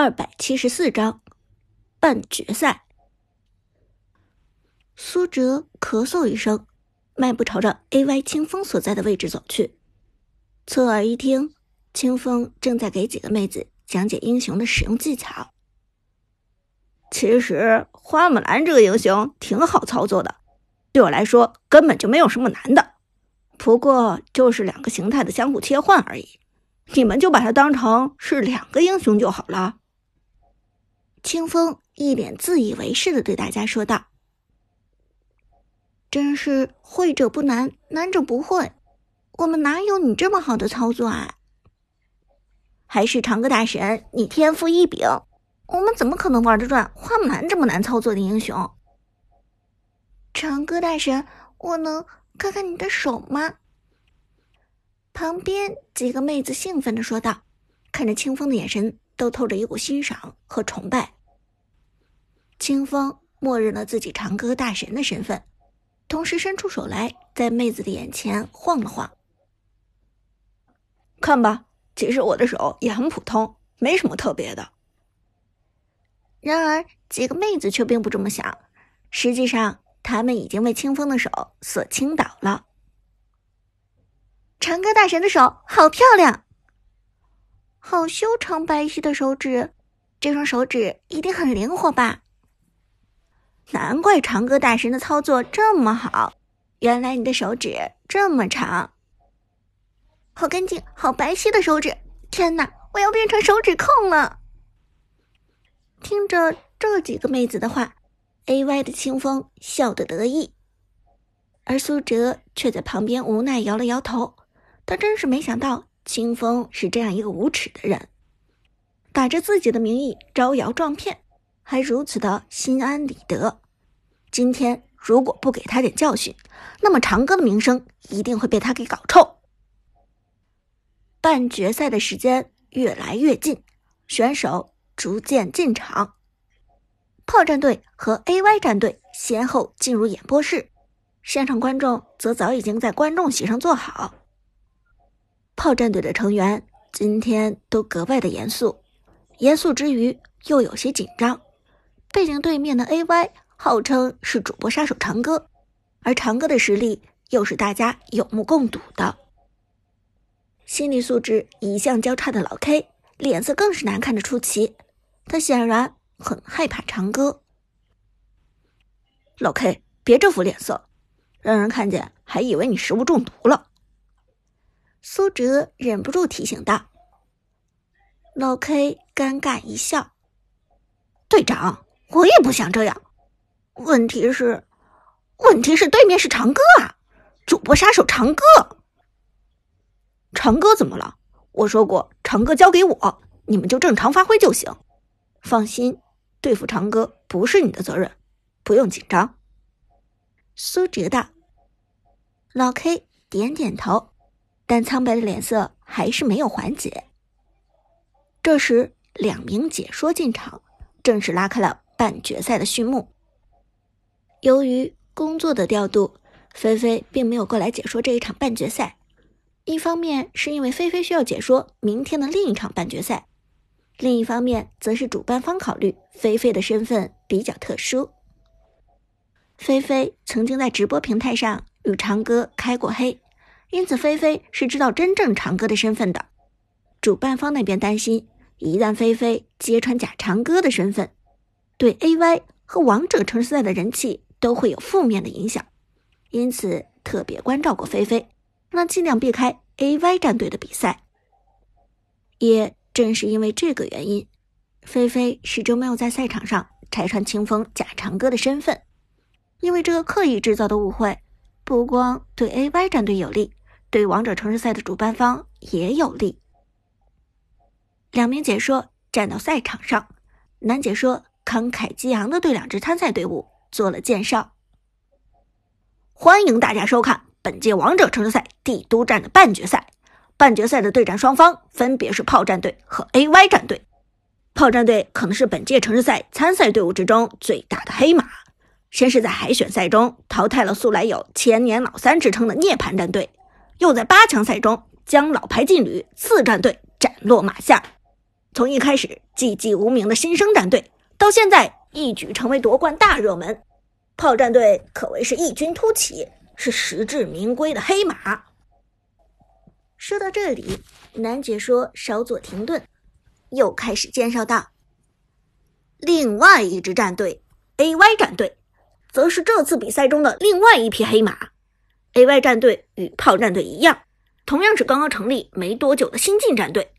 二百七十四章半决赛。苏哲咳嗽一声，迈步朝着 A.Y. 清风所在的位置走去。侧耳一听，清风正在给几个妹子讲解英雄的使用技巧。其实花木兰这个英雄挺好操作的，对我来说根本就没有什么难的。不过就是两个形态的相互切换而已，你们就把它当成是两个英雄就好了。清风一脸自以为是的对大家说道：“真是会者不难，难者不会。我们哪有你这么好的操作啊？还是长歌大神，你天赋异禀，我们怎么可能玩得转花木兰这么难操作的英雄？长歌大神，我能看看你的手吗？”旁边几个妹子兴奋的说道，看着清风的眼神。都透着一股欣赏和崇拜。清风默认了自己长歌大神的身份，同时伸出手来，在妹子的眼前晃了晃。看吧，其实我的手也很普通，没什么特别的。然而，几个妹子却并不这么想。实际上，她们已经为清风的手所倾倒了。长歌大神的手好漂亮。好修长白皙的手指，这双手指一定很灵活吧？难怪长歌大神的操作这么好，原来你的手指这么长，好干净、好白皙的手指！天哪，我要变成手指控了！听着这几个妹子的话，A Y 的清风笑得得意，而苏哲却在旁边无奈摇了摇头，他真是没想到。清风是这样一个无耻的人，打着自己的名义招摇撞骗，还如此的心安理得。今天如果不给他点教训，那么长歌的名声一定会被他给搞臭。半决赛的时间越来越近，选手逐渐进场。炮战队和 A.Y 战队先后进入演播室，现场观众则早已经在观众席上坐好。炮战队的成员今天都格外的严肃，严肃之余又有些紧张。背景对面的 A.Y 号称是主播杀手长歌，而长歌的实力又是大家有目共睹的。心理素质一向较差的老 K 脸色更是难看的出奇，他显然很害怕长歌。老 K，别这副脸色，让人看见还以为你食物中毒了。苏哲忍不住提醒道：“老 K 尴尬一笑，队长，我也不想这样。问题是，问题是对面是长歌啊，主播杀手长歌。长歌怎么了？我说过，长歌交给我，你们就正常发挥就行。放心，对付长歌不是你的责任，不用紧张。”苏哲道。老 K 点点头。但苍白的脸色还是没有缓解。这时，两名解说进场，正式拉开了半决赛的序幕。由于工作的调度，菲菲并没有过来解说这一场半决赛。一方面是因为菲菲需要解说明天的另一场半决赛，另一方面则是主办方考虑菲菲的身份比较特殊。菲菲曾经在直播平台上与长歌开过黑。因此，菲菲是知道真正长歌的身份的。主办方那边担心，一旦菲菲揭穿假长歌的身份，对 A.Y 和王者城市赛的人气都会有负面的影响。因此，特别关照过菲菲，让尽量避开 A.Y 战队的比赛。也正是因为这个原因，菲菲始终没有在赛场上拆穿清风假长歌的身份。因为这个刻意制造的误会，不光对 A.Y 战队有利。对王者城市赛的主办方也有利。两名解说站到赛场上，男解说慷慨激昂的对两支参赛队伍做了介绍：“欢迎大家收看本届王者城市赛帝都站的半决赛。半决赛的对战双方分别是炮战队和 A.Y 战队。炮战队可能是本届城市赛参赛队伍之中最大的黑马，先是在海选赛中淘汰了素来有千年老三之称的涅槃战队。”又在八强赛中将老牌劲旅四战队斩落马下，从一开始寂寂无名的新生战队，到现在一举成为夺冠大热门，炮战队可谓是异军突起，是实至名归的黑马。说到这里，南解说稍作停顿，又开始介绍道：“另外一支战队 A.Y 战队，则是这次比赛中的另外一匹黑马。A.Y 战队与炮战队一样，同样是刚刚成立没多久的新晋战队。”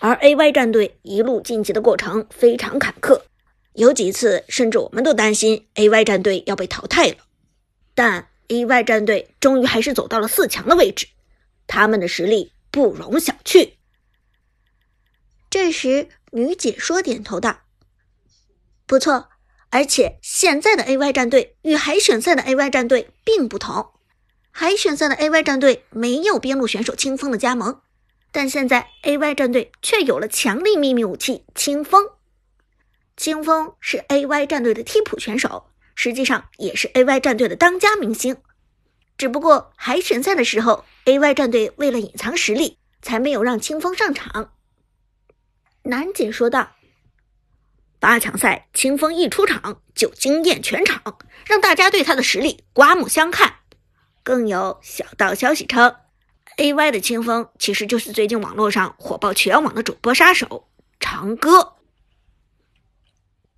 而 A.Y 战队一路晋级的过程非常坎坷，有几次甚至我们都担心 A.Y 战队要被淘汰了。但 A.Y 战队终于还是走到了四强的位置，他们的实力不容小觑。这时，女解说点头道：“不错，而且现在的 A.Y 战队与海选赛的 A.Y 战队并不同，海选赛的 A.Y 战队没有边路选手清风的加盟。”但现在，A.Y 战队却有了强力秘密武器清风。清风是 A.Y 战队的替补选手，实际上也是 A.Y 战队的当家明星。只不过海选赛的时候，A.Y 战队为了隐藏实力，才没有让清风上场。南姐说道：“八强赛，清风一出场就惊艳全场，让大家对他的实力刮目相看。更有小道消息称。” A Y 的清风其实就是最近网络上火爆全网的主播杀手长歌。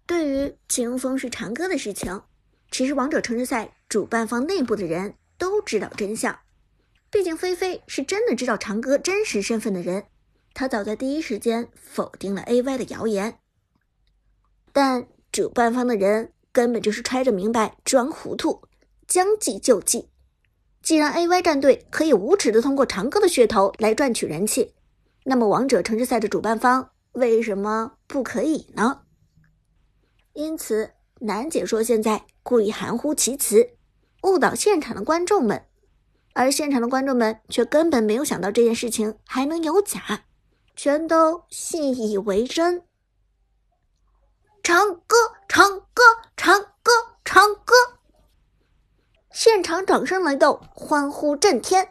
对于清风是长歌的事情，其实王者城市赛主办方内部的人都知道真相。毕竟菲菲是真的知道长歌真实身份的人，他早在第一时间否定了 A Y 的谣言。但主办方的人根本就是揣着明白装糊涂，将计就计。既然 A.Y 战队可以无耻的通过长歌的噱头来赚取人气，那么王者城市赛的主办方为什么不可以呢？因此，楠姐说现在故意含糊其辞，误导现场的观众们，而现场的观众们却根本没有想到这件事情还能有假，全都信以为真。长歌，长歌，长歌，长歌。现场掌声雷动，欢呼震天，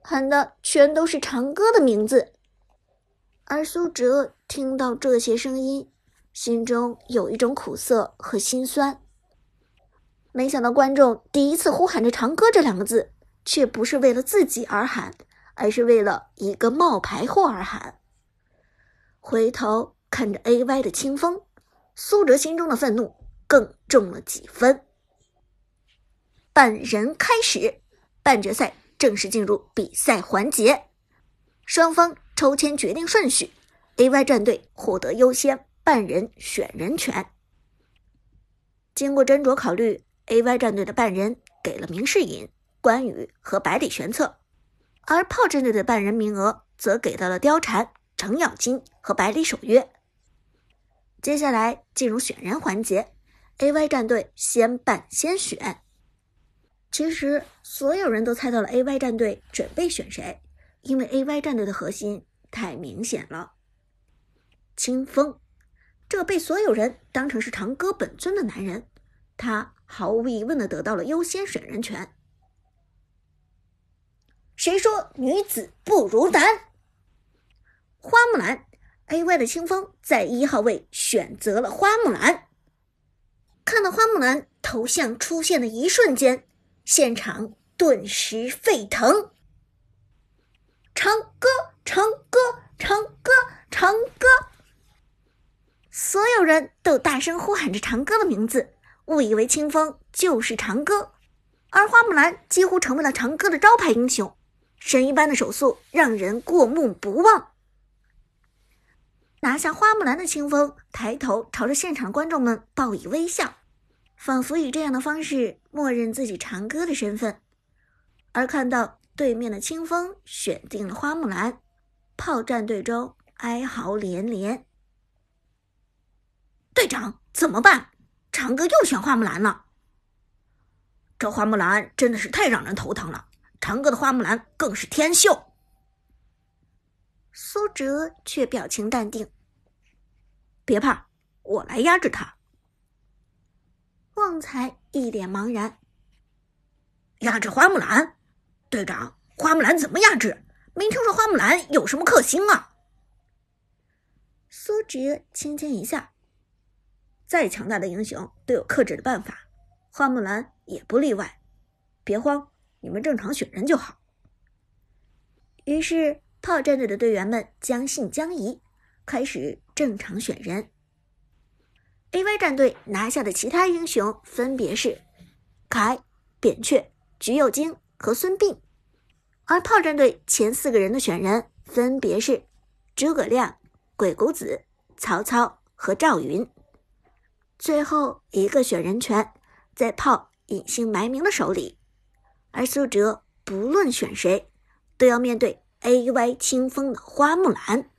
喊的全都是长歌的名字。而苏哲听到这些声音，心中有一种苦涩和心酸。没想到观众第一次呼喊着“长歌”这两个字，却不是为了自己而喊，而是为了一个冒牌货而喊。回头看着 A.Y 的清风，苏哲心中的愤怒更重了几分。半人开始，半决赛正式进入比赛环节，双方抽签决定顺序，A.Y 战队获得优先半人选人权。经过斟酌考虑，A.Y 战队的半人给了明世隐、关羽和百里玄策，而炮战队的半人名额则给到了貂蝉、程咬金和百里守约。接下来进入选人环节，A.Y 战队先办先选。其实所有人都猜到了 A.Y 战队准备选谁，因为 A.Y 战队的核心太明显了。清风，这被所有人当成是长歌本尊的男人，他毫无疑问的得到了优先选人权。谁说女子不如男？花木兰，A.Y 的清风在一号位选择了花木兰。看到花木兰头像出现的一瞬间。现场顿时沸腾，长歌，长歌，长歌，长歌！所有人都大声呼喊着长歌的名字，误以为清风就是长歌，而花木兰几乎成为了长歌的招牌英雄，神一般的手速让人过目不忘。拿下花木兰的清风抬头朝着现场观众们报以微笑。仿佛以这样的方式默认自己长歌的身份，而看到对面的清风选定了花木兰，炮战队中哀嚎连连。队长怎么办？长歌又选花木兰了。这花木兰真的是太让人头疼了。长歌的花木兰更是天秀。苏哲却表情淡定，别怕，我来压制他。旺财一脸茫然，压制花木兰，队长，花木兰怎么压制？没听说花木兰有什么克星啊？苏哲轻轻一笑：“再强大的英雄都有克制的办法，花木兰也不例外。别慌，你们正常选人就好。”于是，炮战队的队员们将信将疑，开始正常选人。A.Y 战队拿下的其他英雄分别是凯、扁鹊、橘右京和孙膑，而炮战队前四个人的选人分别是诸葛亮、鬼谷子、曹操和赵云。最后一个选人权在炮隐姓埋名的手里，而苏哲不论选谁，都要面对 A.Y 清风的花木兰。